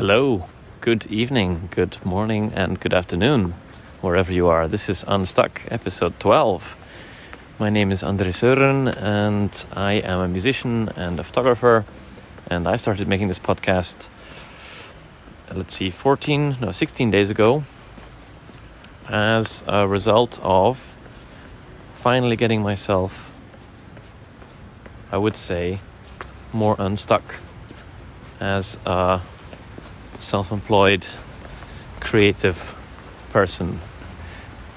Hello, good evening, good morning, and good afternoon, wherever you are. This is Unstuck, episode 12. My name is Andre Søren, and I am a musician and a photographer. And I started making this podcast, let's see, 14, no, 16 days ago, as a result of finally getting myself, I would say, more unstuck as a self employed, creative person.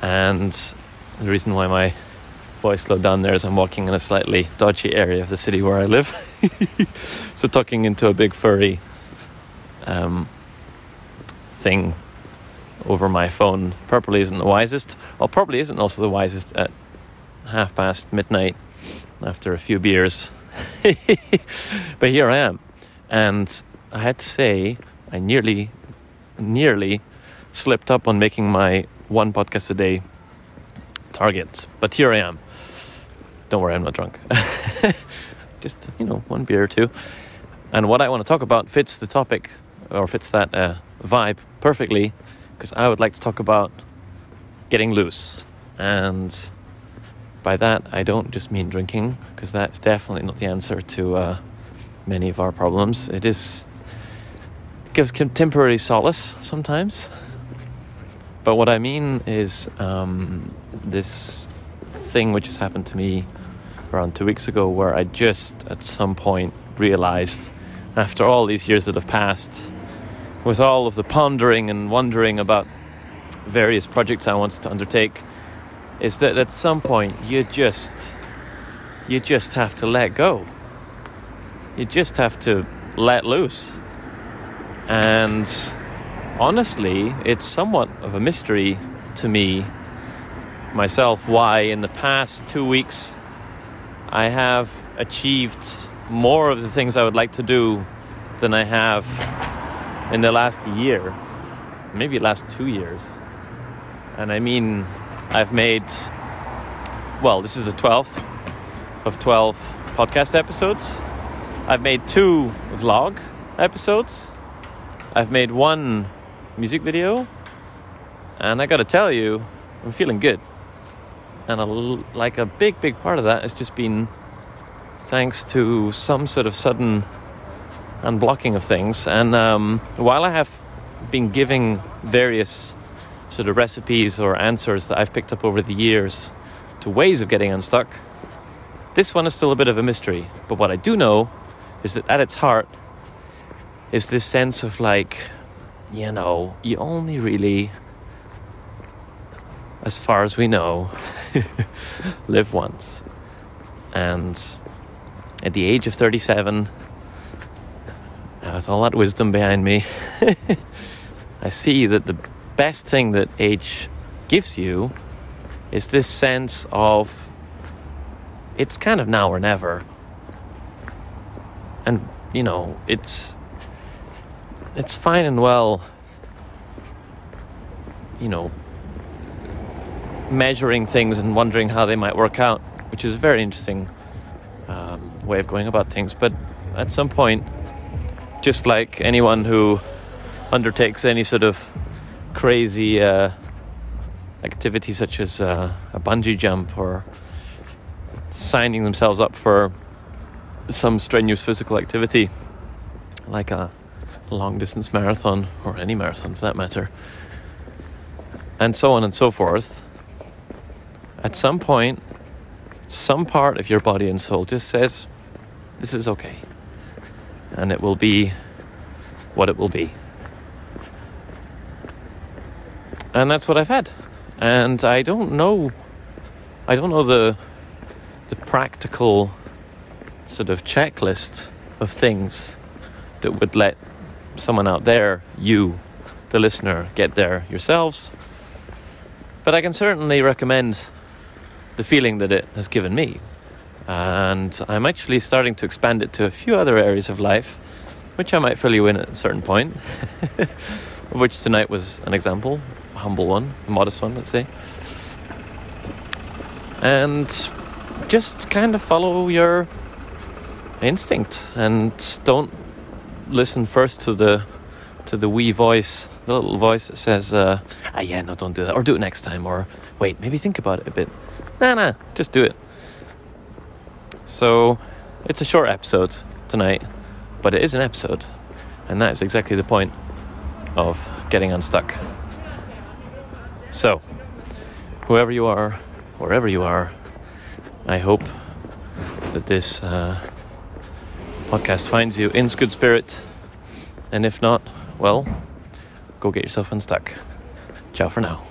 And the reason why my voice slowed down there is I'm walking in a slightly dodgy area of the city where I live. so, talking into a big furry um, thing over my phone probably isn't the wisest. Well, probably isn't also the wisest at half past midnight after a few beers. but here I am. And I had to say, I nearly, nearly slipped up on making my one podcast a day target. But here I am. Don't worry, I'm not drunk. Just, you know, one beer or two. And what I want to talk about fits the topic or fits that uh, vibe perfectly because I would like to talk about getting loose. And by that, I don't just mean drinking because that's definitely not the answer to uh, many of our problems. It is gives contemporary solace sometimes. But what I mean is um, this thing which has happened to me around two weeks ago, where I just at some point realized, after all these years that have passed, with all of the pondering and wondering about various projects I wanted to undertake, is that at some point you just you just have to let go. You just have to let loose. And honestly, it's somewhat of a mystery to me myself why in the past two weeks I have achieved more of the things I would like to do than I have in the last year, maybe last two years. And I mean, I've made, well, this is the 12th of 12 podcast episodes. I've made two vlog episodes I've made one music video, and I gotta tell you, I'm feeling good. And a, like a big, big part of that has just been thanks to some sort of sudden unblocking of things. And um, while I have been giving various sort of recipes or answers that I've picked up over the years to ways of getting unstuck, this one is still a bit of a mystery. But what I do know is that at its heart, is this sense of like, you know, you only really, as far as we know, live once. And at the age of 37, with all that wisdom behind me, I see that the best thing that age gives you is this sense of it's kind of now or never. And, you know, it's it's fine and well, you know, measuring things and wondering how they might work out, which is a very interesting um, way of going about things. But at some point, just like anyone who undertakes any sort of crazy uh, activity such as uh, a bungee jump or signing themselves up for some strenuous physical activity like a long distance marathon, or any marathon for that matter, and so on and so forth, at some point, some part of your body and soul just says, This is okay. And it will be what it will be. And that's what I've had. And I don't know I don't know the the practical sort of checklist of things that would let someone out there, you, the listener, get there yourselves. But I can certainly recommend the feeling that it has given me. And I'm actually starting to expand it to a few other areas of life, which I might fill you in at a certain point, of which tonight was an example, a humble one, a modest one, let's say. And just kind of follow your instinct and don't listen first to the to the wee voice, the little voice that says, uh, "Ah, yeah, no, don't do that," or "Do it next time," or "Wait, maybe think about it a bit." Nah, nah, just do it. So, it's a short episode tonight, but it is an episode, and that is exactly the point of getting unstuck. So, whoever you are, wherever you are, I hope that this uh, podcast finds you in good spirit. And if not, well, go get yourself unstuck. Ciao for now.